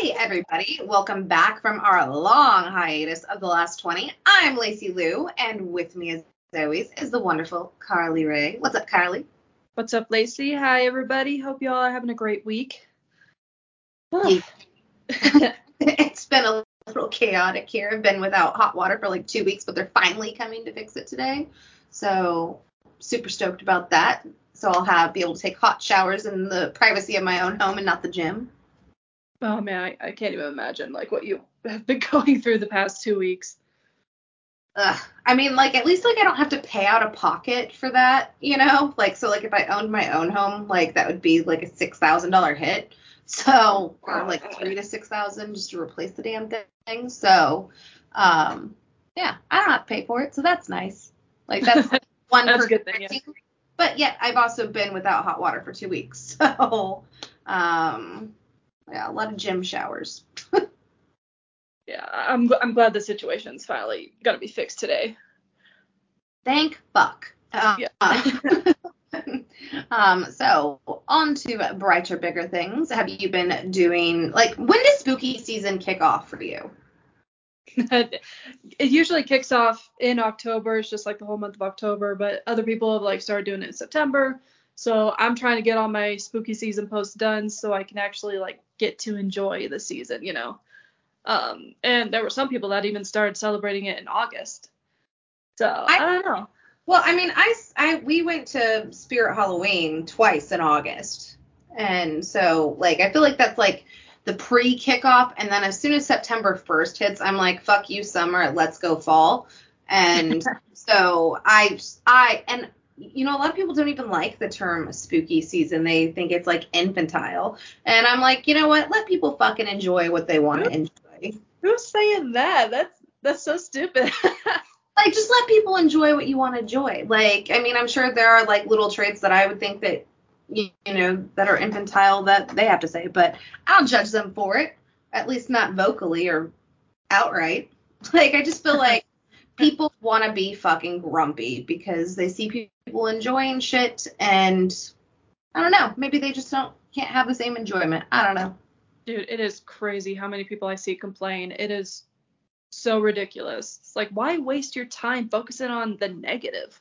Hey, everybody. Welcome back from our long hiatus of the last 20. I'm Lacy Lou, and with me, as always, is the wonderful Karli Ray. What's up, Karli? What's up, Lacy? Hi, everybody. Hope you all are having a great week. it's been a little chaotic here. I've been without hot water for like two weeks, but they're finally coming to fix it today. So, super stoked about that. So I'll have be able to take hot showers in the privacy of my own home and not the gym. Oh man, I, I can't even imagine like what you have been going through the past two weeks. Ugh. I mean, like at least like I don't have to pay out of pocket for that, you know? Like so like if I owned my own home, like that would be like a six thousand dollar hit. So or like three to six thousand just to replace the damn thing. So um yeah, I don't have to pay for it, so that's nice. Like that's one that's good thing. Yeah. But yet I've also been without hot water for two weeks. So um yeah, a lot of gym showers. yeah, I'm I'm glad the situation's finally gonna be fixed today. Thank fuck. Uh, yeah. um, so on to brighter, bigger things. Have you been doing like when does spooky season kick off for you? it usually kicks off in October. It's just like the whole month of October, but other people have like started doing it in September. So I'm trying to get all my spooky season posts done so I can actually like get to enjoy the season, you know. Um, and there were some people that even started celebrating it in August. So I, I don't know. Well, I mean, I, I we went to Spirit Halloween twice in August, and so like I feel like that's like the pre kickoff, and then as soon as September 1st hits, I'm like, fuck you, summer, let's go fall. And so I I and you know, a lot of people don't even like the term spooky season. They think it's like infantile. And I'm like, you know what? Let people fucking enjoy what they want to enjoy. Who's saying that? That's that's so stupid. like just let people enjoy what you want to enjoy. Like, I mean, I'm sure there are like little traits that I would think that you, you know that are infantile that they have to say, but I don't judge them for it. At least not vocally or outright. Like I just feel like people want to be fucking grumpy because they see people enjoying shit and I don't know, maybe they just don't can't have the same enjoyment. I don't know. Dude, it is crazy how many people I see complain. It is so ridiculous. It's like why waste your time focusing on the negative?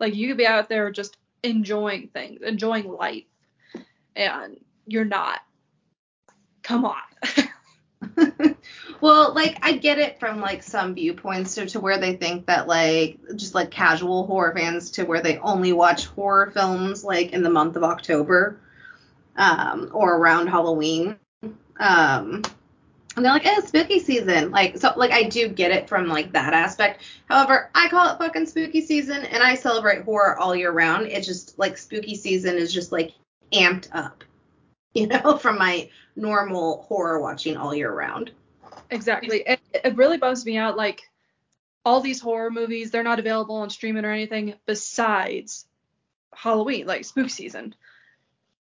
Like you could be out there just enjoying things, enjoying life, and you're not. Come on. well, like I get it from like some viewpoints to, to where they think that like just like casual horror fans to where they only watch horror films like in the month of October um or around Halloween. Um and they're like, "Oh, spooky season." Like so like I do get it from like that aspect. However, I call it fucking spooky season and I celebrate horror all year round. It's just like spooky season is just like amped up. You know, from my normal horror watching all year round. Exactly. It, it really bums me out. Like all these horror movies, they're not available on streaming or anything besides Halloween, like spook season.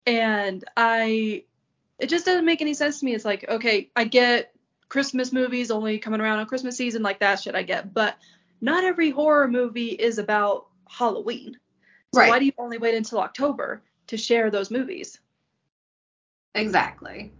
And I, it just doesn't make any sense to me. It's like, okay, I get Christmas movies only coming around on Christmas season, like that shit I get. But not every horror movie is about Halloween. So right. why do you only wait until October to share those movies? Exactly.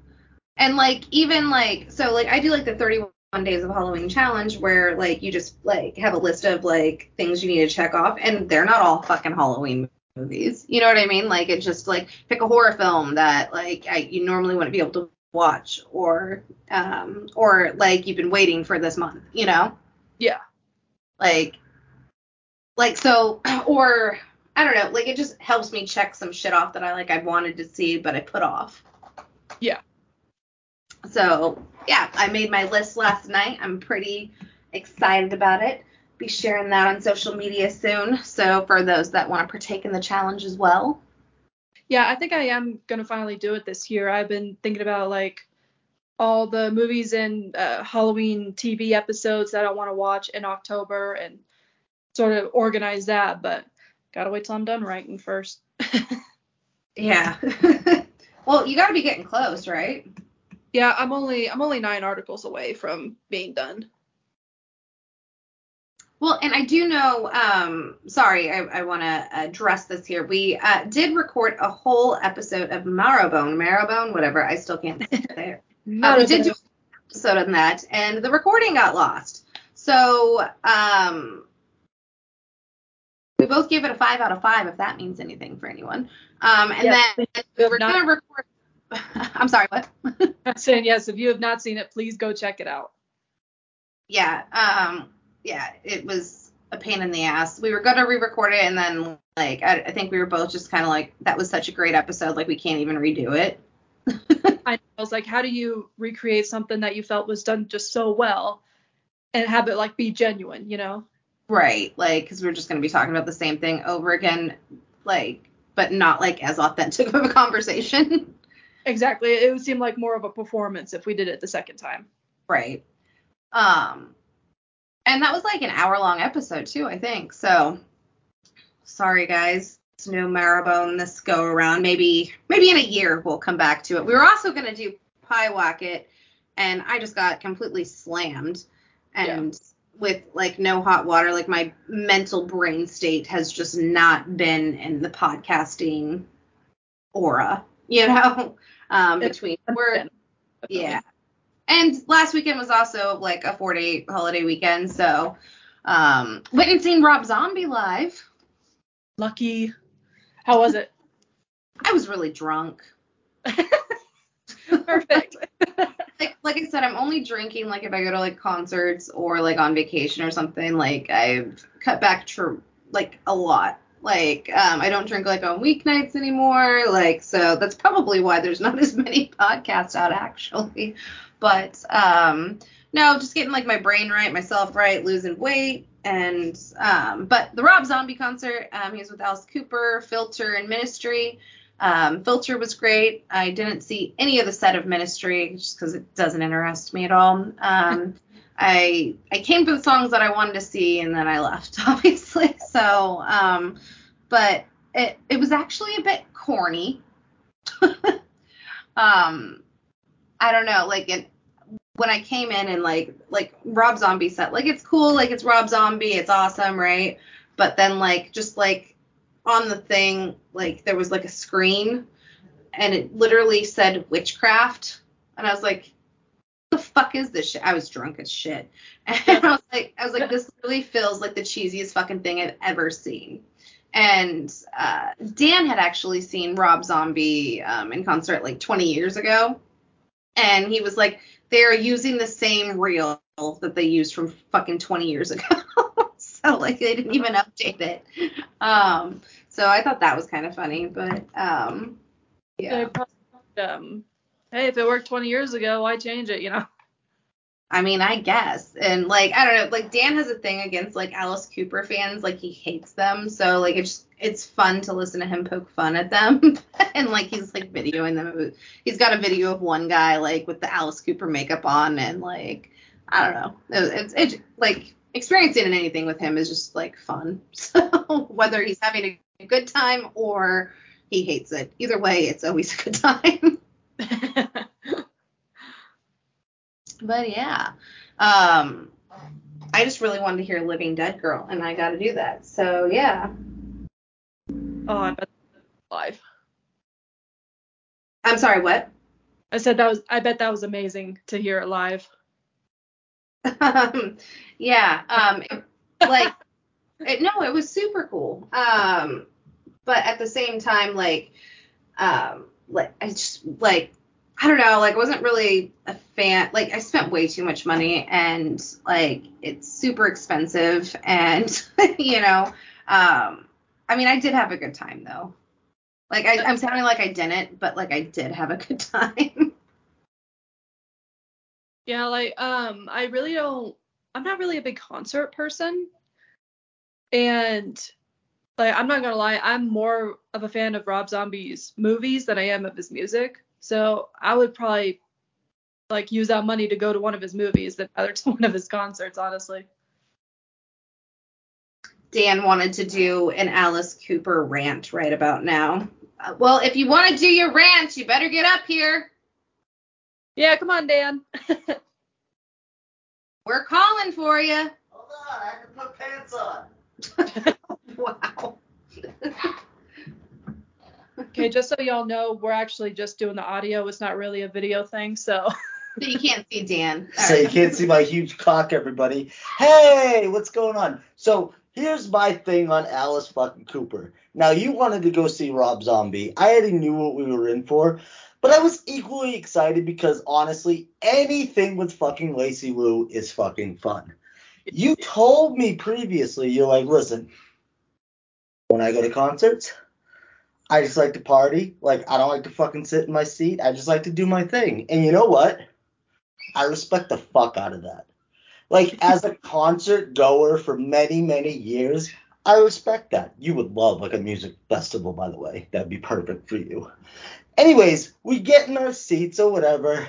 And like even like so like I do like the 31 days of Halloween challenge where like you just like have a list of like things you need to check off and they're not all fucking Halloween movies. You know what I mean? Like it's just like pick a horror film that like I, you normally wouldn't be able to watch or um or like you've been waiting for this month, you know? Yeah. Like like so or I don't know, like it just helps me check some shit off that I like I wanted to see but I put off. Yeah. So yeah, I made my list last night. I'm pretty excited about it. Be sharing that on social media soon. So for those that want to partake in the challenge as well. Yeah, I think I am gonna finally do it this year. I've been thinking about like all the movies and uh, Halloween TV episodes that I want to watch in October and sort of organize that, but gotta wait till I'm done writing first. yeah. well, you gotta be getting close, right? Yeah, I'm only I'm only nine articles away from being done. Well, and I do know. Um, sorry, I, I want to address this here. We uh, did record a whole episode of Marrowbone, Marrowbone, whatever. I still can't say it. Not we did do an episode on that, and the recording got lost. So um, we both gave it a five out of five, if that means anything for anyone. Um, and Yeah, then please, we if were not- gonna record. I'm sorry, what? I'm saying yes. If you have not seen it, please go check it out. yeah, um, yeah, it was a pain in the ass. We were gonna re-record it, and then like I, I think we were both just kind of like, that was such a great episode, like we can't even redo it. I was like, how do you recreate something that you felt was done just so well and have it like be genuine, you know? Right, like because we're just gonna be talking about the same thing over again, like, but not like as authentic of a conversation. Exactly. It would seem like more of a performance if we did it the second time. Right. Um and that was like an hour long episode too, I think. So sorry guys. It's no Marrowbone this go around. Maybe maybe in a year we'll come back to it. We were also gonna do Pyewacket and I just got completely slammed. And with like no hot water, like my mental brain state has just not been in the podcasting aura, you know? Um between we're yeah. And last weekend was also like a four day holiday weekend, so um went and seen Rob Zombie live. Lucky. How was it? I was really drunk. Perfect. Like like I said, I'm only drinking like if I go to like concerts or like on vacation or something. Like I've cut back to like a lot. Like um I don't drink like on weeknights anymore. Like so that's probably why there's not as many podcasts out actually. But um no, just getting like my brain right, myself right, losing weight. And um but the Rob Zombie concert, um he was with Alice Cooper, Filter and Ministry. Um, Filter was great. I didn't see any of the set of Ministry just because it doesn't interest me at all. Um, I I came for the songs that I wanted to see and then I left, obviously. So, um, but it it was actually a bit corny. um, I don't know, like it, when I came in and like like Rob Zombie set, like it's cool, like it's Rob Zombie, it's awesome, right? But then like just like on the thing, like there was like a screen and it literally said witchcraft. And I was like, the fuck is this shit? I was drunk as shit. And I was like, I was like, this really feels like the cheesiest fucking thing I've ever seen. And uh, Dan had actually seen Rob Zombie um, in concert like 20 years ago. And he was like, they're using the same reel that they used from fucking 20 years ago. so like they didn't even update it. Um, so I thought that was kind of funny, but um, yeah. Um, hey, if it worked 20 years ago, why change it, you know? I mean, I guess. And like, I don't know, like Dan has a thing against like Alice Cooper fans, like he hates them. So like it's it's fun to listen to him poke fun at them. and like he's like videoing them. He's got a video of one guy like with the Alice Cooper makeup on and like I don't know. It's it's like experiencing anything with him is just like fun. So whether he's having a good time or he hates it, either way, it's always a good time. but yeah, um, I just really wanted to hear Living Dead Girl, and I got to do that. So yeah, oh, I bet live. I'm sorry, what? I said that was. I bet that was amazing to hear it live. Um, yeah, um, it- like, it, no, it was super cool. Um, but at the same time, like, um, like I just like I don't know, like I wasn't really a fan. Like I spent way too much money, and like it's super expensive, and you know, um, I mean, I did have a good time though. Like I, I'm sounding like I didn't, but like I did have a good time. Yeah, like um, I really don't. I'm not really a big concert person, and like I'm not gonna lie, I'm more of a fan of Rob Zombie's movies than I am of his music. So I would probably like use that money to go to one of his movies than rather to one of his concerts, honestly. Dan wanted to do an Alice Cooper rant right about now. Uh, well, if you want to do your rant, you better get up here. Yeah, come on, Dan. We're calling for you. Hold on, I have to put pants on. wow. okay, just so y'all know, we're actually just doing the audio. It's not really a video thing, so So you can't see Dan. All so you can't see my huge cock, everybody. Hey, what's going on? So here's my thing on Alice fucking Cooper. Now you wanted to go see Rob Zombie. I already knew what we were in for, but I was equally excited because honestly, anything with fucking Lacy Lou is fucking fun. You told me previously, you're like, listen, when I go to concerts, I just like to party. Like I don't like to fucking sit in my seat. I just like to do my thing. And you know what? I respect the fuck out of that. Like as a concert goer for many, many years, I respect that. You would love like a music festival, by the way. That'd be perfect for you. Anyways, we get in our seats or whatever.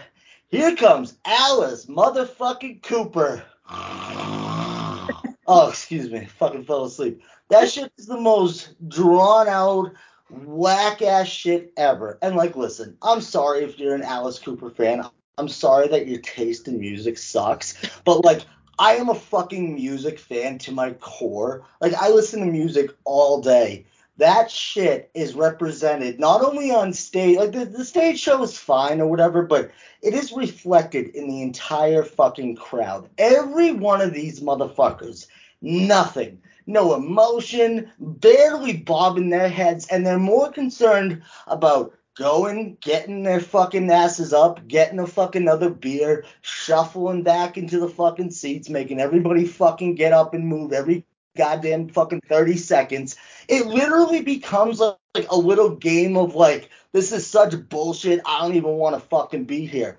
Here comes Alice motherfucking Cooper. oh, excuse me. Fucking fell asleep. That shit is the most drawn out, whack ass shit ever. And like, listen, I'm sorry if you're an Alice Cooper fan. I'm sorry that your taste in music sucks. But like, I am a fucking music fan to my core. Like, I listen to music all day. That shit is represented not only on stage, like the, the stage show is fine or whatever, but it is reflected in the entire fucking crowd. Every one of these motherfuckers, nothing, no emotion, barely bobbing their heads, and they're more concerned about going, getting their fucking asses up, getting a fucking other beer, shuffling back into the fucking seats, making everybody fucking get up and move every goddamn fucking 30 seconds. It literally becomes like, like a little game of like, this is such bullshit. I don't even want to fucking be here.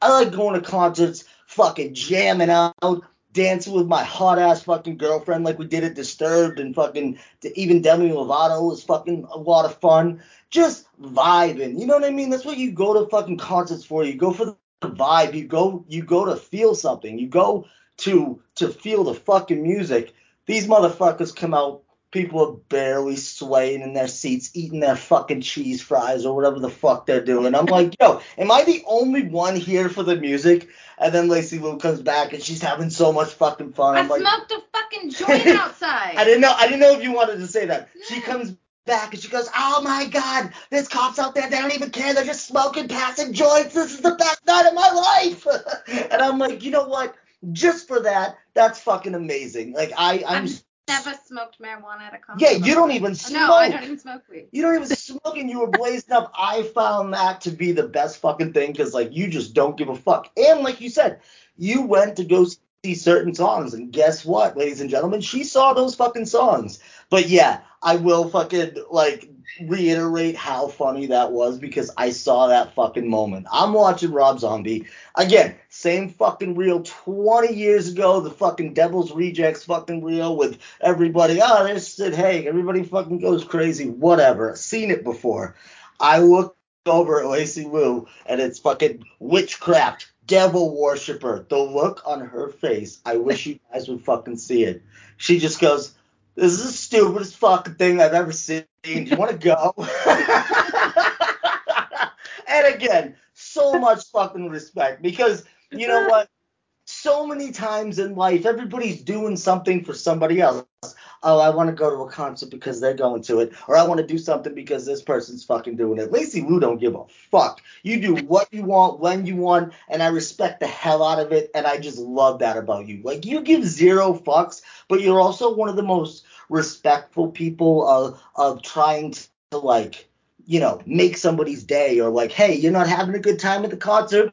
I like going to concerts, fucking jamming out, dancing with my hot ass fucking girlfriend like we did at Disturbed and fucking even Demi Lovato was fucking a lot of fun. Just vibing. You know what I mean? That's what you go to fucking concerts for. You go for the vibe. You go you go to feel something. You go to to feel the fucking music. These motherfuckers come out people are barely swaying in their seats, eating their fucking cheese fries or whatever the fuck they're doing. I'm like, yo, am I the only one here for the music? And then Lacy Lou comes back and she's having so much fucking fun. I I'm like, smoked a fucking joint outside. I didn't know. I didn't know if you wanted to say that. She comes back and she goes, "Oh my God, there's cops out there. They don't even care. They're just smoking, passing joints. This is the best night of my life." and I'm like, you know what? Just for that, that's fucking amazing. Like I, I'm. I've never smoked marijuana at a concert. Yeah, you don't even smoke. No, I don't even smoke weed. You don't even smoke and you were blazing up. I found that to be the best fucking thing because like you just don't give a fuck. And like you said, you went to go see certain songs and guess what, ladies and gentlemen, she saw those fucking songs. But yeah, I will fucking like reiterate how funny that was because I saw that fucking moment. I'm watching Rob Zombie again, same fucking reel 20 years ago, the fucking Devil's Rejects fucking reel with everybody. Oh, there's Sid Haig. Everybody fucking goes crazy. Whatever. Seen it before. I look over at Lacy Lou and it's fucking witchcraft, devil worshiper. The look on her face. I wish you guys would fucking see it. She just goes, "This is the stupidest fucking thing I've ever seen. Do you want to go?" and again, so much fucking respect because you know what? So many times in life, everybody's doing something for somebody else. Oh, I want to go to a concert because they're going to it, or I want to do something because this person's fucking doing it. Lacy Lou don't give a fuck. You do what you want when you want, and I respect the hell out of it, and I just love that about you. Like you give zero fucks, but you're also one of the most respectful people of of trying to like you know make somebody's day or like hey you're not having a good time at the concert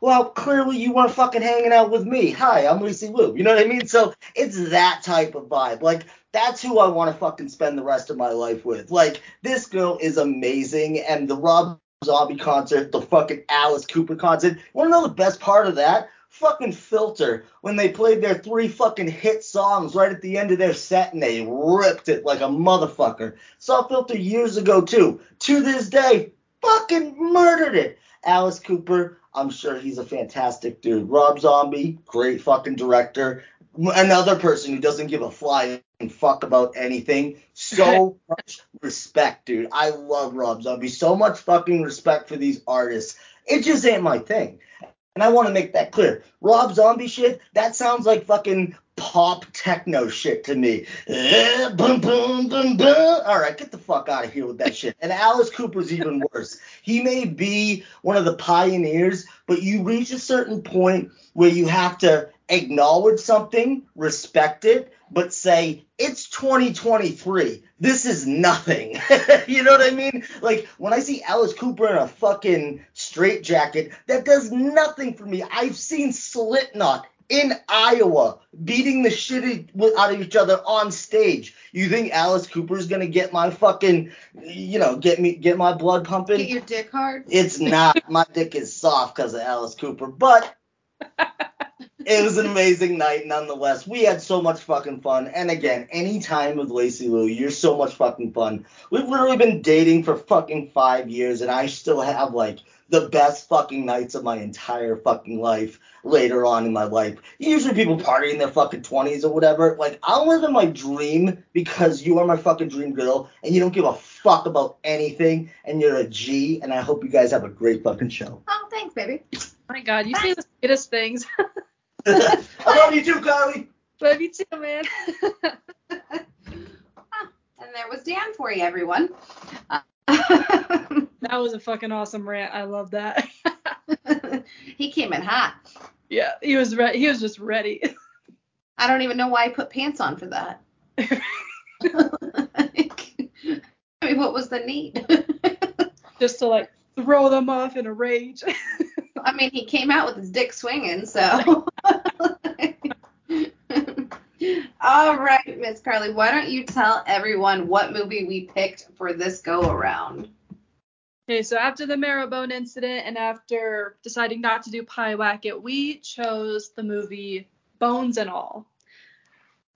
well, clearly you weren't fucking hanging out with me. Hi, I'm Lucy Lou. You know what I mean? So it's that type of vibe. Like, that's who I want to fucking spend the rest of my life with. Like, this girl is amazing, and the Rob Zombie concert, the fucking Alice Cooper concert. Want to know the best part of that? Fucking Filter, when they played their three fucking hit songs right at the end of their set and they ripped it like a motherfucker. Saw Filter years ago too. To this day, fucking murdered it. Alice Cooper, I'm sure he's a fantastic dude. Rob Zombie, great fucking director. Another person who doesn't give a flying fuck about anything. So much respect, dude. I love Rob Zombie. So much fucking respect for these artists. It just ain't my thing. And I want to make that clear. Rob Zombie shit, that sounds like fucking pop techno shit to me. Eh, boom, boom, boom, boom. All right, get the fuck out of here with that shit. And Alice Cooper's even worse. He may be one of the pioneers, but you reach a certain point where you have to acknowledge something, respect it, but say it's 2023. This is nothing. you know what I mean? Like when I see Alice Cooper in a fucking straitjacket, that does nothing for me. I've seen Slipknot in Iowa beating the shit out of each other on stage. You think Alice Cooper is gonna get my fucking, you know, get me get my blood pumping? Get your dick hard. It's not. my dick is soft because of Alice Cooper, but it was an amazing night nonetheless. We had so much fucking fun. And again, any time with Lacy Lou, you're so much fucking fun. We've literally been dating for fucking five years, and I still have like the best fucking nights of my entire fucking life later on in my life. Usually people party in their fucking 20s or whatever. Like, I'm living my dream because you are my fucking dream girl and you don't give a fuck about anything and you're a G and I hope you guys have a great fucking show. Oh, thanks, baby. Oh my God, you say the sweetest things. I love you too, Karli. Love you too, man. And there was Dan for you, everyone. that was a fucking awesome rant. I love that. he came in hot. yeah, he was re- he was just ready. I don't even know why I put pants on for that. I mean, what was the need? just to like throw them off in a rage. I mean, he came out with his dick swinging, so. All right, Miss Karli, why don't you tell everyone what movie we picked for this go around? Okay, so after the Marrowbone incident and after deciding not to do Pyewacket, we chose the movie Bones and All.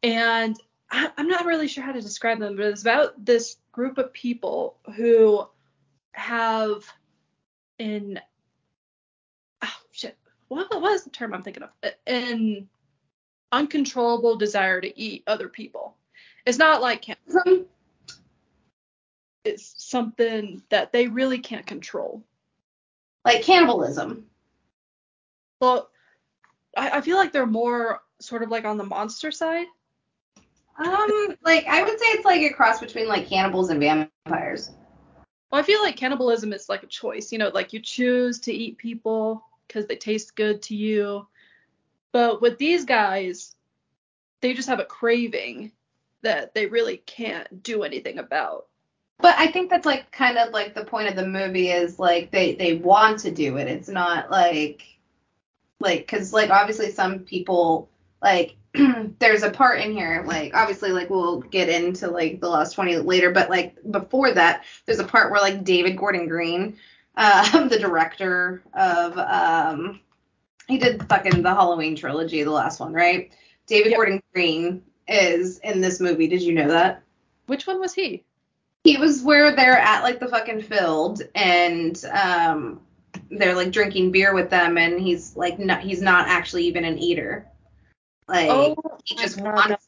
And I, I'm not really sure how to describe them, but it's about this group of people who have an what, was the term I'm thinking of? An uncontrollable desire to eat other people. It's not like cannibalism. It's something that they really can't control. Like cannibalism. Well, I, I feel like they're more sort of like on the monster side. Um, like I would say it's like a cross between like cannibals and vampires. Well, I feel like cannibalism is like a choice. You know, like you choose to eat people because they taste good to you. But with these guys, they just have a craving that they really can't do anything about. But I think that's like kind of like the point of the movie is like they they want to do it. It's not like like cuz like obviously some people like there's a part in here like obviously like we'll get into like the last 20 later but like before that there's a part where like David Gordon Green um the director of um he did fucking the Halloween trilogy the last one right? David Yep. Gordon Green is in this movie. Did you know that? Which one was he? he was where they're at like the fucking field and um they're like drinking beer with them and he's like not he's not actually even an eater. Like Oh, he just wants that-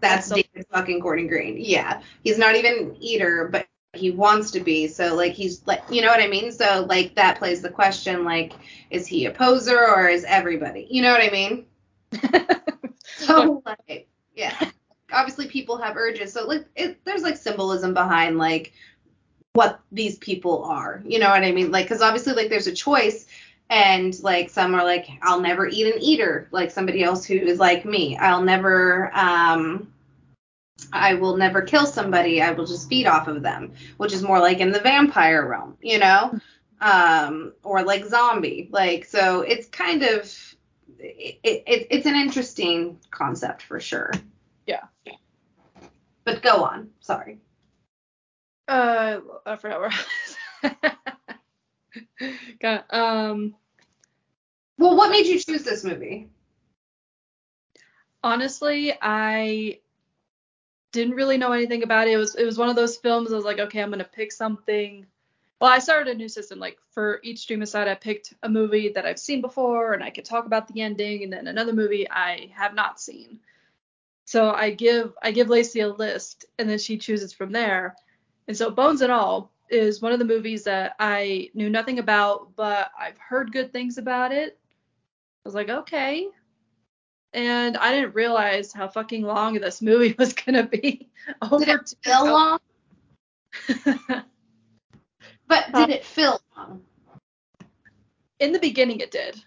that's so- David fucking Gordon Green. Yeah. He's not even an eater but he wants to be. So like he's like you know what I mean? So like that plays the question like is he a poser or is everybody? You know what I mean? So like yeah. Obviously people have urges. So like it, there's like symbolism behind like what these people are. You know what i mean? Like because obviously like there's a choice and like some are like i'll never eat an eater like somebody else who is like me. I'll never um i will never kill somebody i will just feed off of them which is more like in the vampire realm you know um or like zombie like so it's kind of it, it, it's an interesting concept for sure Yeah. but go on sorry Uh, I forgot where I was. Got, um, well what made you choose this movie honestly, I didn't really know anything about it. It was it was one of those films. I was like, okay, I'm gonna pick something. Well, I started a new system. Like for each stream aside, I picked a movie that I've seen before, and I could talk about the ending, and then another movie I have not seen. So I give I give Lacy a list, and then she chooses from there. And so Bones and All is one of the movies that I knew nothing about, but I've heard good things about it. I was like, okay. And I didn't realize how fucking long this movie was gonna be. Over Did it feel long? But did it feel long? In the beginning, it did.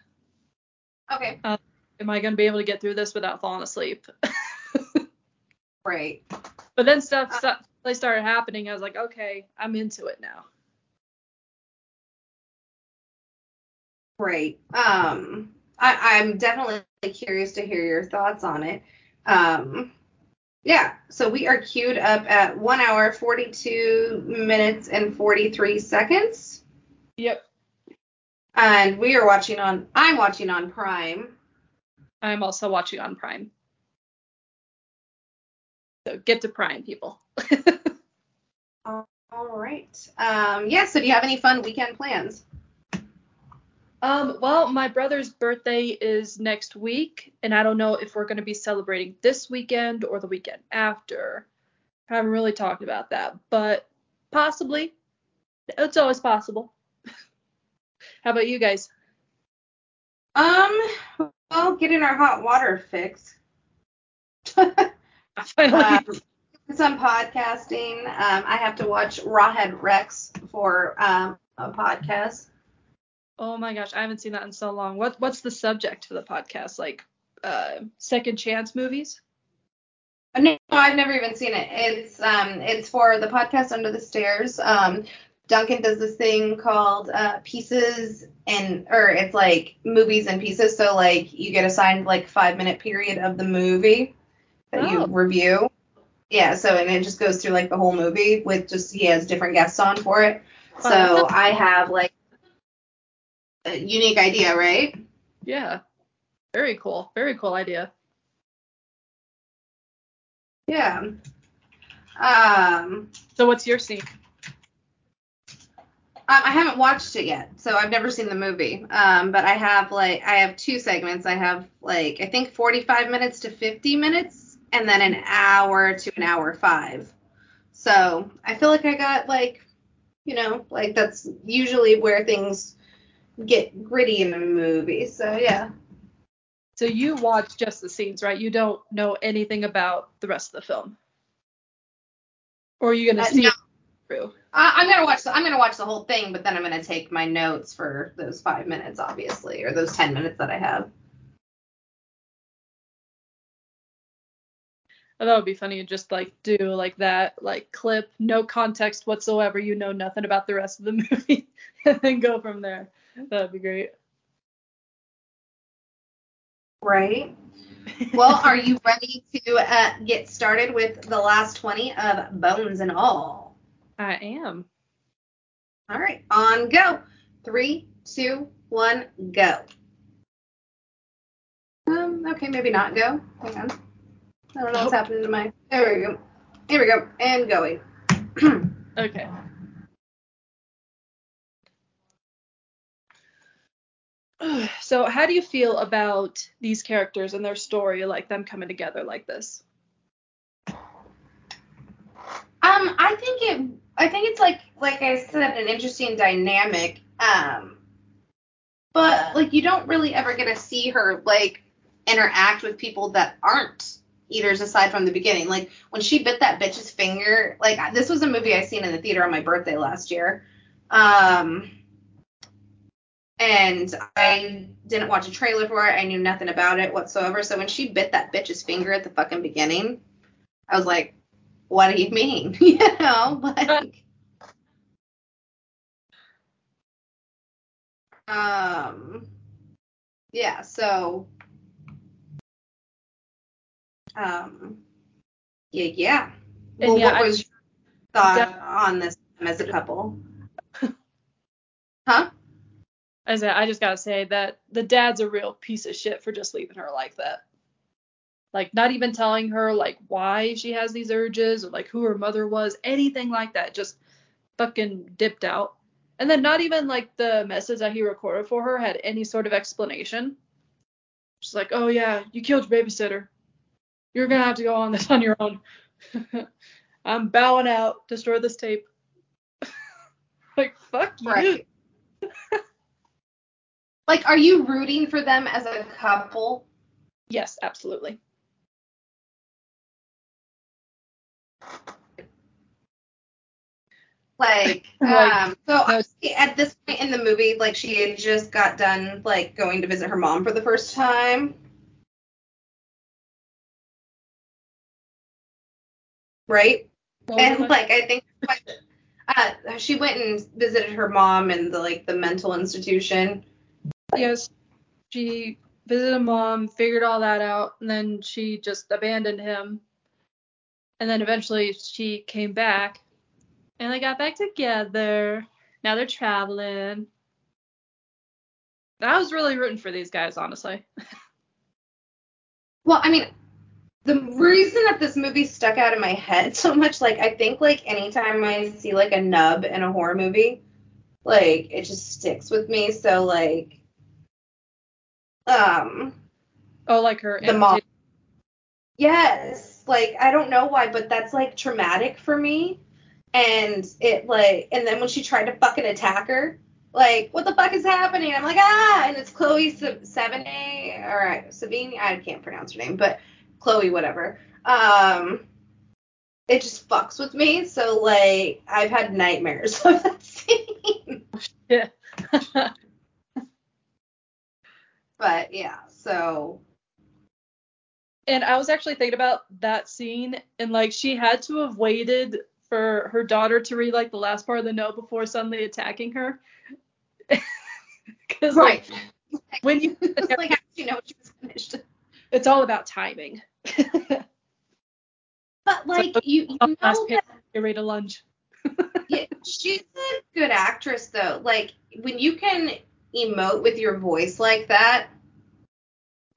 Okay. Am I gonna be able to get through this without falling asleep? Right. but then stuff, Uh, stuff they started happening. I was like, okay, I'm into it now. Right. Um, I, I'm definitely curious to hear your thoughts on it. Um, yeah. So we are queued up at one hour, 42 minutes, and 43 seconds. Yep. And we are watching on, I'm watching on Prime. I'm also watching on Prime. So get to Prime, people. All right. Um, yeah. So do you have any fun weekend plans? Um, well, my brother's birthday is next week, and I don't know if we're going to be celebrating this weekend or the weekend after. I haven't really talked about that, but possibly. It's always possible. How about you guys? Um, well, getting our hot water fixed. Finally. um, some podcasting. Um, I have to watch Rawhead Rex for um, a podcast. Oh my gosh, I haven't seen that in so long. What What's the subject for the podcast? Like, uh, second chance movies? Uh, No, I've never even seen it. It's um, it's for the podcast Under the Stairs. Um, Duncan does this thing called uh, pieces and or it's like movies and pieces. So like you get assigned like five minute period of the movie that you Oh. review. Yeah. So and it just goes through like the whole movie with just he has different guests on for it. So. I have like a unique idea, right? Yeah. Very cool. Very cool idea. Yeah. Um, So what's your scene? Um, I haven't watched it yet, so I've never seen the movie. Um, but I have like I have two segments. I have like I think 45 minutes to 50 minutes, and then an hour to an hour five. So I feel like I got like, you know, like that's usually where things get gritty in a movie. So yeah. So you watch just the scenes, right? You don't know anything about the rest of the film. Or are you gonna Uh, see no. through? I, I'm gonna watch. The, I'm gonna watch the whole thing, but then I'm gonna take my notes for those five minutes, obviously, or those 10 minutes that I have. I thought it would be funny to just like do like that, like clip, no context whatsoever. You know nothing about the rest of the movie, and then go from there. That'd be great. Right. Well, are you ready to uh, get started with the last 20 of Bones and All? I am. All right, on go. Three, two, one, go. Um, okay, maybe not go. Hang on. I don't know what's happening to my. There we go. Here we go. And going. Okay. So, how do you feel about these characters and their story, like them coming together like this? Um, I think it. I think it's like, like I said, an interesting dynamic. Um, but like you don't really ever get to see her like interact with people that aren't eaters aside from the beginning. Like when she bit that bitch's finger. Like this was a movie I seen in the theater on my birthday last year. Um, and I didn't watch a trailer for it. I knew nothing about it whatsoever. So when she bit that bitch's finger at the fucking beginning, I was like, what do you mean? you know, like um yeah, so um yeah, yeah. And Well, yeah, what I- was your thought on this as a couple? huh? As I, I just gotta say that the dad's a real piece of shit for just leaving her like that. Like not even telling her like why she has these urges or like who her mother was, anything like that. Just fucking dipped out. And then not even like the message that he recorded for her had any sort of explanation. She's like, oh yeah, you killed your babysitter. You're gonna have to go on this on your own. I'm bowing out. Destroy this tape. like fuck you. Like, are you rooting for them as a couple? Yes, absolutely. Like, um, so obviously at this point in the movie, like she had just got done like going to visit her mom for the first time. Right? And like I think uh, she went and visited her mom in the like the mental institution. Yes, she visited mom, figured all that out, and then she just abandoned him. And then eventually she came back, and they got back together. Now they're traveling. I was really rooting for these guys, honestly. Well, I mean, the reason that this movie stuck out in my head so much, like I think like anytime I see like a nub in a horror movie, like it just sticks with me. So like, um, Oh, like her. The mom. Yes, like I don't know why, but that's like traumatic for me. And it like, and then when she tried to fucking attack her, like, what the fuck is happening? I'm like, ah, and it's Chloe Se- all right, Savini, I can't pronounce her name, but Chloe, whatever. Um, it just fucks with me. So like, I've had nightmares of that scene. Yeah. But yeah, so And I was actually thinking about that scene, and like she had to have waited for her daughter to read like the last part of the note before suddenly attacking her. Because like when you, it's like, you know she was finished? it's all about timing. But like, you, you know that get ready to lunge. Yeah, she's a good actress though. Like when you can emote with your voice like that,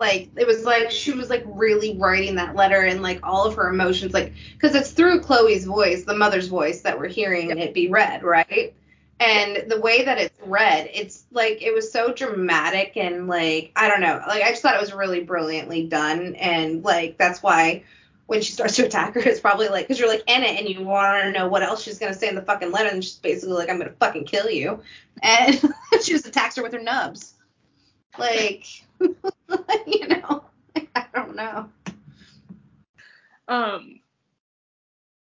like it was like she was like really writing that letter and like all of her emotions, like because it's through Chloe's voice, the mother's voice, that we're hearing it be read, right? And the way that it's read, it's like it was so dramatic and like I don't know, like I just thought it was really brilliantly done, and like that's why when she starts to attack her, it's probably like because you're like in it and you want to know what else she's gonna say in the fucking letter, and she's basically like, I'm gonna fucking kill you, and she just attacks her with her nubs, like, you know, I don't know. Um,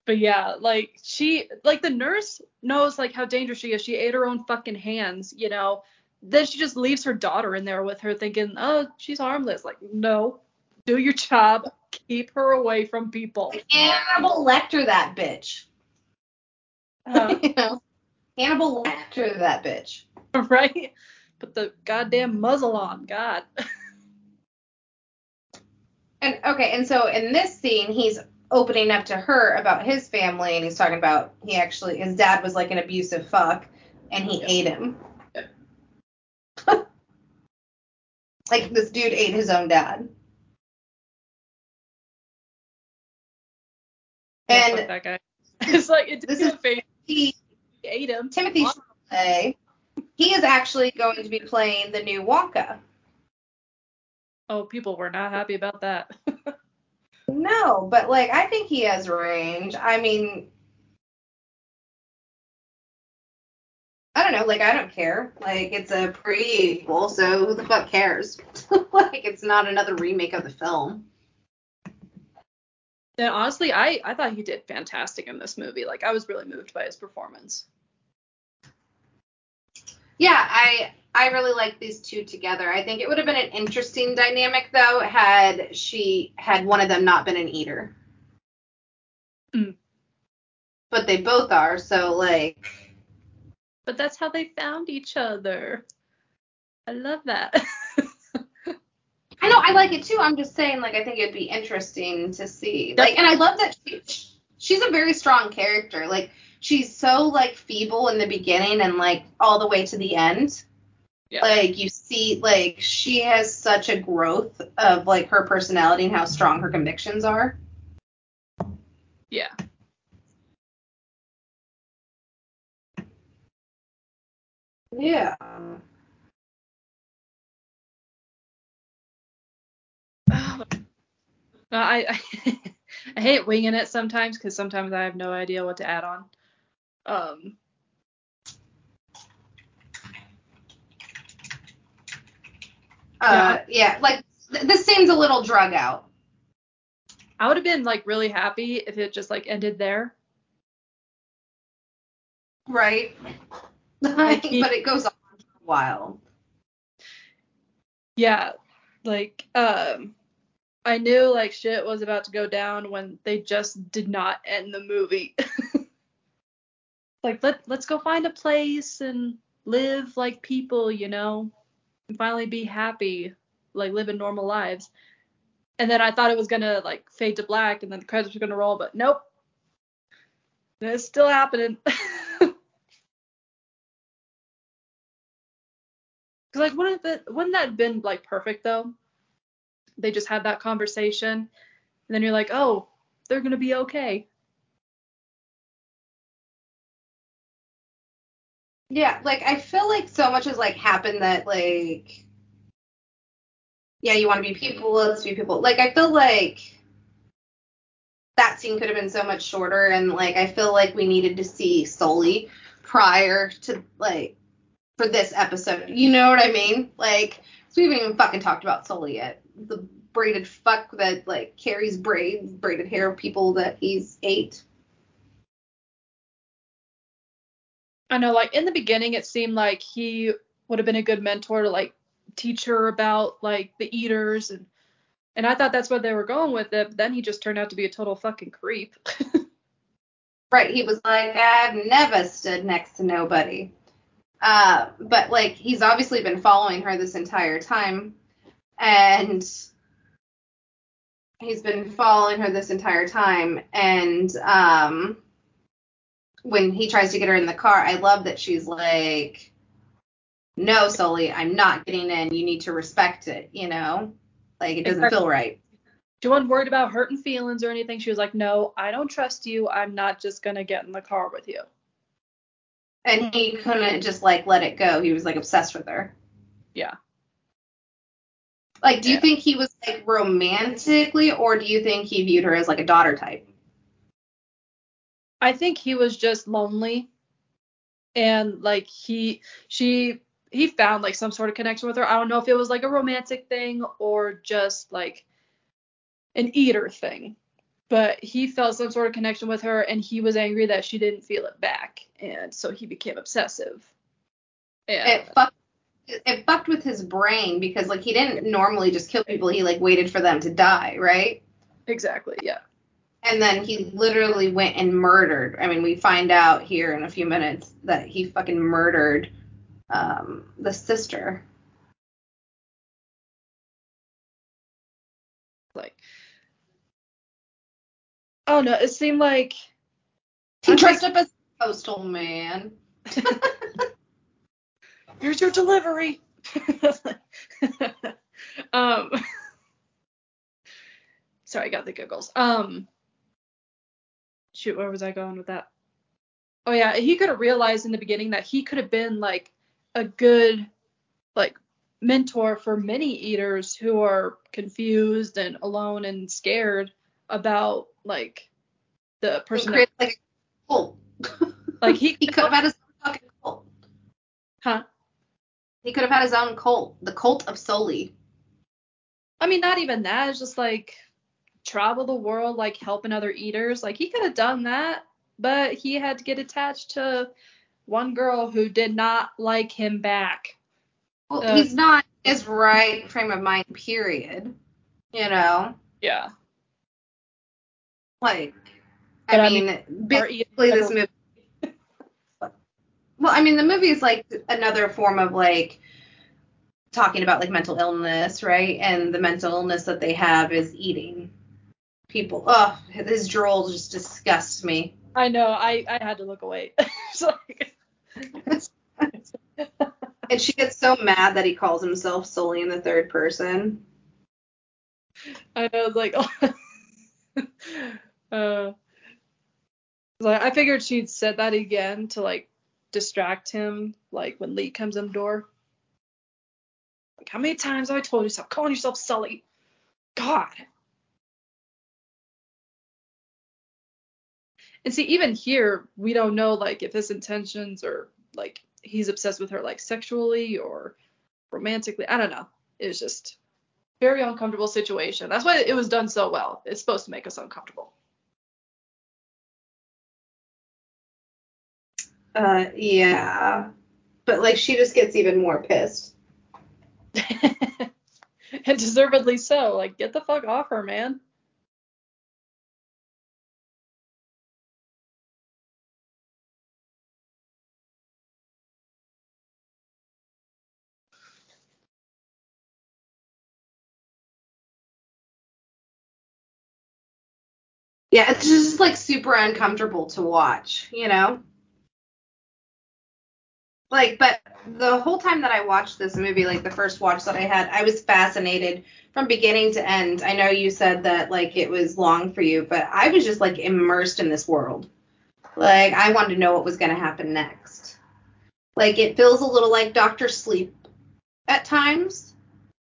but yeah, like she, like the nurse knows like how dangerous she is. She ate her own fucking hands, you know. Then she just leaves her daughter in there with her, thinking, oh, she's harmless. Like, no, do your job, keep her away from people. Hannibal Lecter that bitch, Uh, you know, Hannibal Lecter that bitch. right? Put the goddamn muzzle on, God. And okay, and so in this scene, he's opening up to her about his family, and he's talking about he actually his dad was like an abusive fuck, and he Yeah. ate him. like this dude ate his own dad. Yeah, And that guy. It's like it This is- face he he ate him. Timothy Chalamet, he is actually going to be playing the new Wonka. Oh, people were not happy about that. No, but like I think he has range. I mean, I don't know. Like I don't care. Like it's a prequel, so who the fuck cares? like it's not another remake of the film. And honestly, I I thought he did fantastic in this movie. Like I was really moved by his performance. Yeah, I I really like these two together. I think it would have been an interesting dynamic though had she had one of them not been an eater. Mm. But they both are, so like But that's how they found each other. I love that. I know I like it too. I'm just saying, like, I think it'd be interesting to see. Like, and I love that she, she's a very strong character. Like, she's so like feeble in the beginning and like all the way to the end. Yeah. Like you see, like she has such a growth of like her personality and how strong her convictions are. yeah. Yeah. Uh, I, I I hate winging it sometimes because sometimes I have no idea what to add on. Um, Uh, yeah. Like th- this seems a little drug out. I would have been like really happy if it just like ended there. Right. But it goes on for a while. Yeah, like um I knew like shit was about to go down when they just did not end the movie. like let let's go find a place and live like people, you know, and finally be happy, like living normal lives. And then I thought it was gonna like fade to black and then the credits were gonna roll, but nope. It's still happening. Cause like wouldn't wouldn't that have been like perfect though? They just had that conversation, and then you're like, oh, they're gonna be okay. Yeah, like I feel like so much has like happened that like yeah, you want to be people, let's be people. Like I feel like that scene could have been so much shorter and like I feel like we needed to see Sully prior to like for this episode. You know what I mean? Like 'cause we haven't even fucking talked about Sully yet. The braided fuck that like carries braids, braided hair of people that he's ate. I know, like in the beginning, it seemed like he would have been a good mentor to like teach her about like the eaters and and I thought that's where they were going with it, but then he just turned out to be a total fucking creep. Right. He was like, I've never stood next to nobody. Uh, but like he's obviously been following her this entire time. And he's been following her this entire time. And um when he tries to get her in the car, I love that she's like, No, Sully, I'm not getting in. You need to respect it, you know? Like it doesn't feel right. She wasn't worried about hurting feelings or anything. She was like, no, I don't trust you. I'm not just gonna get in the car with you. And he couldn't just like let it go. He was like obsessed with her. Yeah. Like, do you think he was like romantically, or do you think he viewed her as like a daughter type? I think he was just lonely and like he she he found like some sort of connection with her. I don't know if it was like a romantic thing or just like an eater thing. But he felt some sort of connection with her and he was angry that she didn't feel it back. And so he became obsessive. And It fucked. It fucked with his brain because like he didn't normally just kill people. He like waited for them to die, right? exactly, yeah. And then he literally went and murdered. I mean, we find out here in a few minutes that he fucking murdered um, the sister. Like Oh no, it seemed like He I dressed up as a postal man. here's your delivery. um sorry, I got the giggles. Um shoot, where was I going with that? Oh yeah, he could have realized in the beginning that he could have been like a good like mentor for many eaters who are confused and alone and scared about like the He person that, like a cult. like he He could have had his own fucking cult. huh He could have had his own cult, the cult of Sully. I mean, not even that. It's just like travel the world, like helping other eaters. Like he could have done that, but he had to get attached to one girl who did not like him back. Well, Uh, he's not his right frame of mind, period. You know? Yeah. Like, But I I mean, Our basically, this movie. Well, I mean, the movie is like another form of like talking about like mental illness, right? And the mental illness that they have is eating people. Oh, his drool just disgusts me. I know. I I had to look away. Like- And she gets so mad that he calls himself Sully in the third person. I know. It's like. Oh, uh. Like I figured she'd said that again to like distract him, like when Lee comes in the door. Like how many times have I told you stop calling yourself Sully? God. And see, even here, we don't know like if his intentions are like he's obsessed with her like sexually or romantically. I don't know. It's just very uncomfortable situation. That's why it was done so well. It's supposed to make us uncomfortable. Uh, yeah. But like she just gets even more pissed. and deservedly so. Like, get the fuck off her, man. Yeah, it's just like super uncomfortable to watch, you know? Like, but the whole time that I watched this movie, like the first watch that I had, I was fascinated from beginning to end. I know you said that like it was long for you, but I was just like immersed in this world. Like, I wanted to know what was going to happen next. Like, it feels a little like Doctor Sleep at times.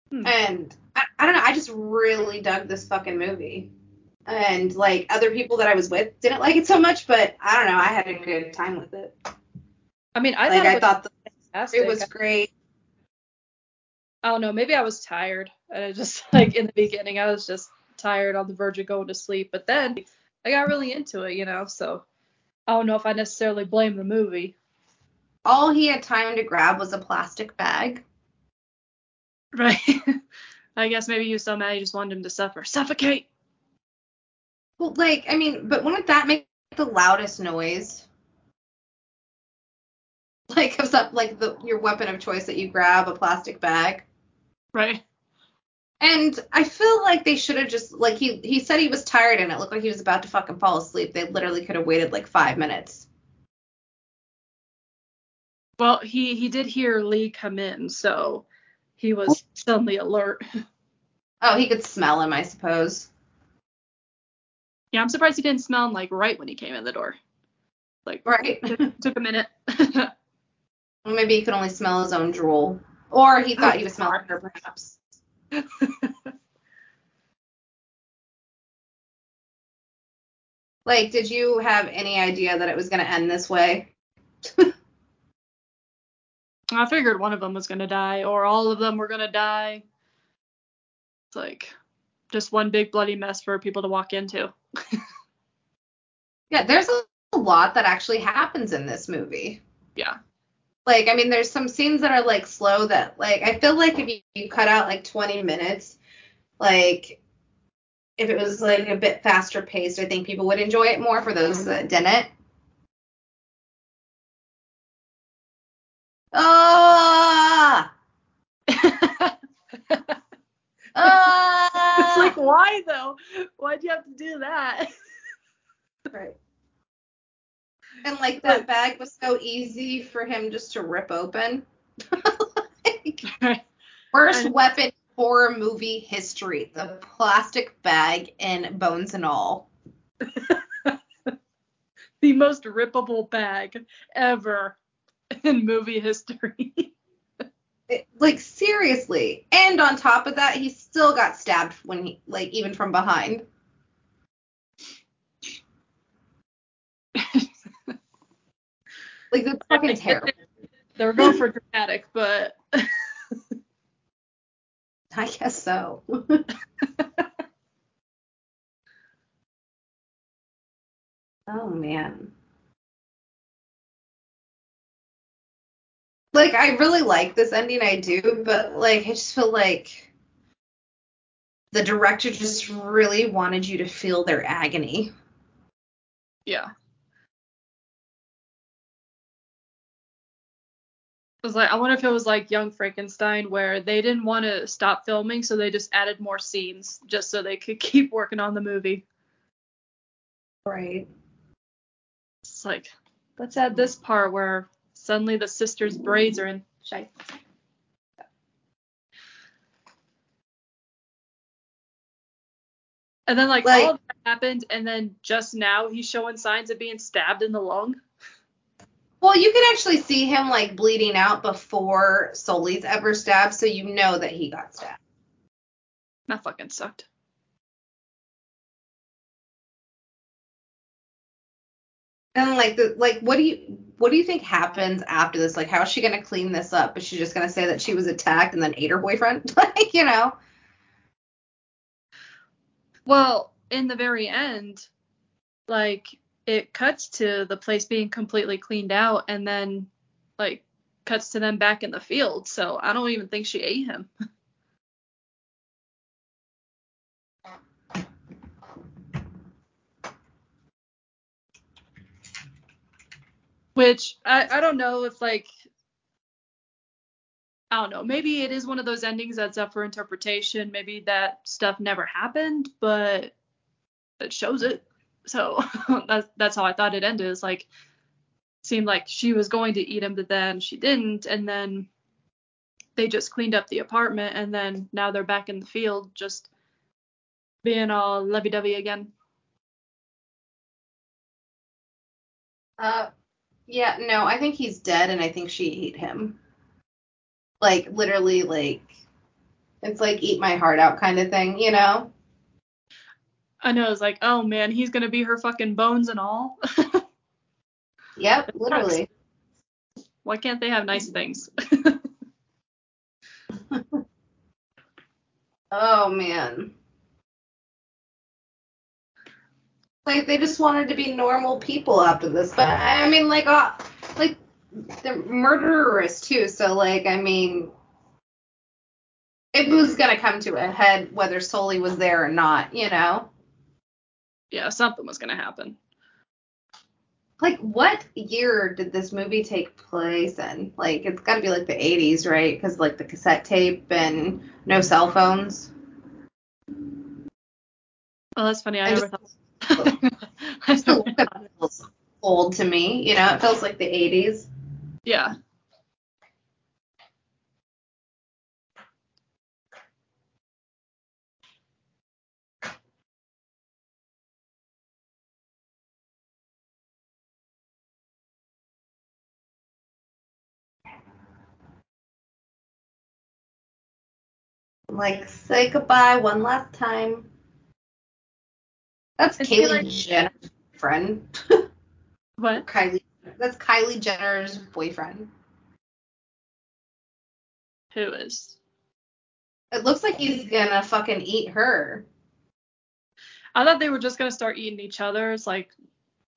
Hmm. And I, I don't know, I just really dug this fucking movie and like other people that I was with didn't like it so much, but I don't know, I had a good time with it. I mean, I like thought it I was thought the, it was great. I don't know. Maybe I was tired. And I just like in the beginning, I was just tired on the verge of going to sleep. But then I got really into it, you know. So I don't know if I necessarily blame the movie. All he had time to grab was a plastic bag. Right. I guess maybe he was so mad he just wanted him to suffer. Suffocate. Well, like I mean, but wouldn't that make the loudest noise? Like if that like the your weapon of choice that you grab a plastic bag. Right. And I feel like they should have just like he he said he was tired and it looked like he was about to fucking fall asleep. They literally could have waited like five minutes. Well, he he did hear Lee come in, so he was suddenly alert. Oh, he could smell him, I suppose. Yeah, I'm surprised he didn't smell him like right when he came in the door. Like Right. took a minute. Well, maybe he could only smell his own drool. Or he thought he was smelling her, perhaps. Like, did you have any idea that it was going to end this way? I figured one of them was gonna die, or all of them were gonna die. It's like just one big bloody mess for people to walk into. Yeah, there's a lot that actually happens in this movie. Yeah. Like, I mean, there's some scenes that are like slow that, like, I feel like if you, you cut out like 20 minutes, like, if it was like a bit faster paced, I think people would enjoy it more for those that didn't. Ah! Ah! it's like why though? Why'd you have to do that? Right. And like that bag was so easy for him just to rip open. like, worst weapon horror movie history. The plastic bag and bones and all. the most rippable bag ever in movie history. It- like seriously. And on top of that, he still got stabbed when he like even from behind. Like that's fucking terrible. they were going for dramatic, but I guess so. oh man. Like I really like this ending, I do, but like I just feel like the director just really wanted you to feel their agony. yeah. Was like I wonder if it was like Young Frankenstein where they didn't want to stop filming, so they just added more scenes just so they could keep working on the movie. Right. It's like let's add this part where suddenly the sister's braids are in. Shite. And then like, Like- all of that happened, and then just now he's showing signs of being stabbed in the lung. Well, you can actually see him like bleeding out before Sully's ever stabbed, so you know that he got stabbed. That fucking sucked. And like the like what do you what do you think happens after this? Like how is she gonna clean this up? Is she just gonna say that she was attacked and then ate her boyfriend? like, you know. Well, in the very end, like it cuts to the place being completely cleaned out and then like cuts to them back in the field. So I don't even think she ate him. Which I, I don't know if like I don't know. Maybe it is one of those endings that's up for interpretation. Maybe that stuff never happened, but it shows it. So that's that's how I thought it ended. It's like seemed like she was going to eat him, but then she didn't, and then they just cleaned up the apartment, and then now they're back in the field, just being all lovey-dovey again. Uh, yeah, no, I think he's dead, and I think she ate him. Like literally, like it's like eat my heart out kind of thing, you know? I know it's like, oh man, he's gonna be her fucking bones and all. Yep, literally. Why can't they have nice things? Oh man. Like they just wanted to be normal people after this, but I mean, like, uh, like they're murderers too. So like, I mean, it was gonna come to a head whether Sully was there or not, you know. Yeah, something was gonna happen. Like, what year did this movie take place in? Like, it's got to be like the 80s, right? Because like the cassette tape and no cell phones. Oh, that's funny. I, I never just- thought. I never look of thought it feels old to me. You know, it feels like the 80s. Yeah. Like, say goodbye one last time. That's I Kylie like- Jenner's friend. What? Kylie. That's Kylie Jenner's boyfriend. Who is? It looks like he's gonna fucking eat her. I thought they were just gonna start eating each other. It's like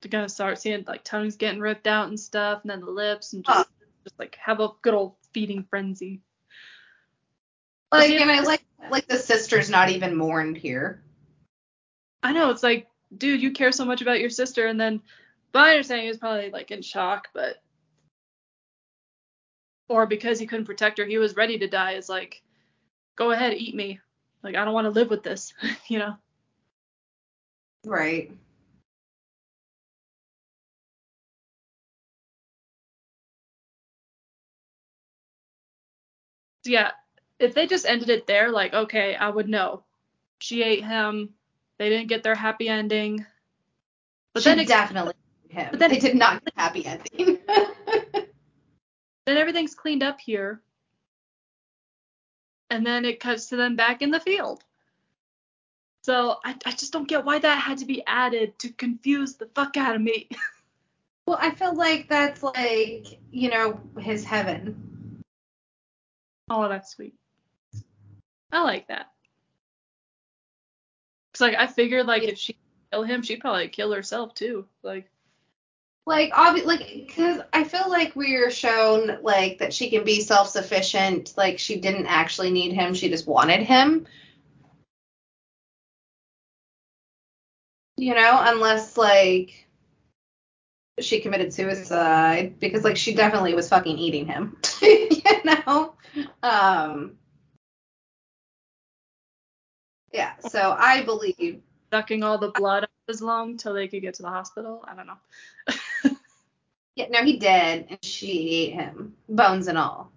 they're gonna start seeing like tongues getting ripped out and stuff, and then the lips, and just just like have a good old feeding frenzy. Like, and I like like the sister's not even mourned here. I know it's like, dude, you care so much about your sister, and then, but I understand he was probably like in shock, but or because he couldn't protect her, he was ready to die. It's like, go ahead, eat me. Like I don't want to live with this, you know. Right. So yeah, if they just ended it there, like, okay, I would know. She ate him. They didn't get their happy ending. But she then it, definitely him. but then- they did not get a happy ending. then everything's cleaned up here. And then it cuts to them back in the field. So I, I just don't get why that had to be added to confuse the fuck out of me. well, I feel like that's like, you know, his heaven. oh, that's sweet. I like that. Cause like I figured like if she kill him, she'd probably kill herself too. Like Like, obvi- like, because I feel like we're shown like that she can be self-sufficient. Like, she didn't actually need him; she just wanted him. You know, unless like she committed suicide because like she definitely was fucking eating him. you know. Um. Yeah. So I believe sucking all the blood out of his lung till they could get to the hospital. I don't know. Yeah, no, he did, and she ate him, bones and all.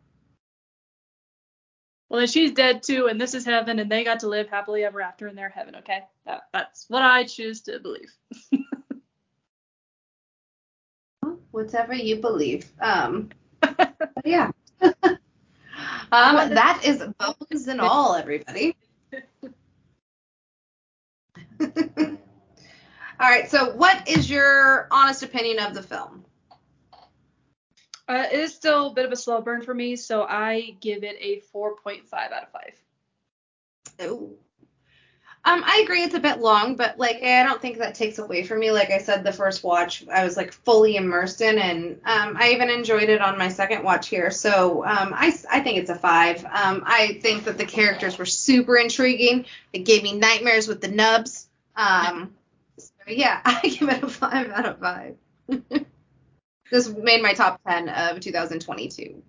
Well, then she's dead too, and this is heaven, and they got to live happily ever after in their heaven. Okay, that that's what I choose to believe. Whatever you believe. Um, yeah. um, that is bones and all, everybody. all right. So, what is your honest opinion of the film? Uh, it is still a bit of a slow burn for me, so I give it a 4.5 out of 5. Ooh. Um, I agree it's a bit long, but like I don't think that takes away from me. Like I said, the first watch I was like fully immersed in, and um, I even enjoyed it on my second watch here. So um, I I think it's a five. Um, I think that the characters were super intriguing. It gave me nightmares with the nubs. Um, so yeah, I give it a five out of five. this made my top ten of 2022.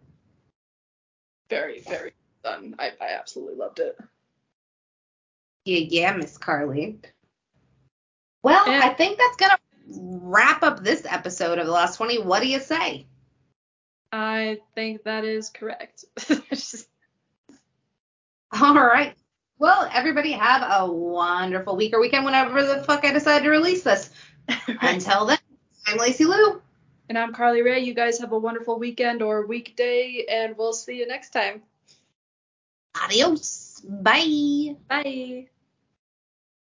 Very, very done. I, I absolutely loved it. Yeah, yeah, Miss Karli. Well, And- I think that's gonna wrap up this episode of the last 20. What do you say? I think that is correct. All right. Well, everybody have a wonderful week or weekend whenever the fuck I decide to release this. Until then, I'm Lacy Lou. and I'm Karli Ray. You guys have a wonderful weekend or weekday, and we'll see you next time. Adios. Bye. Bye.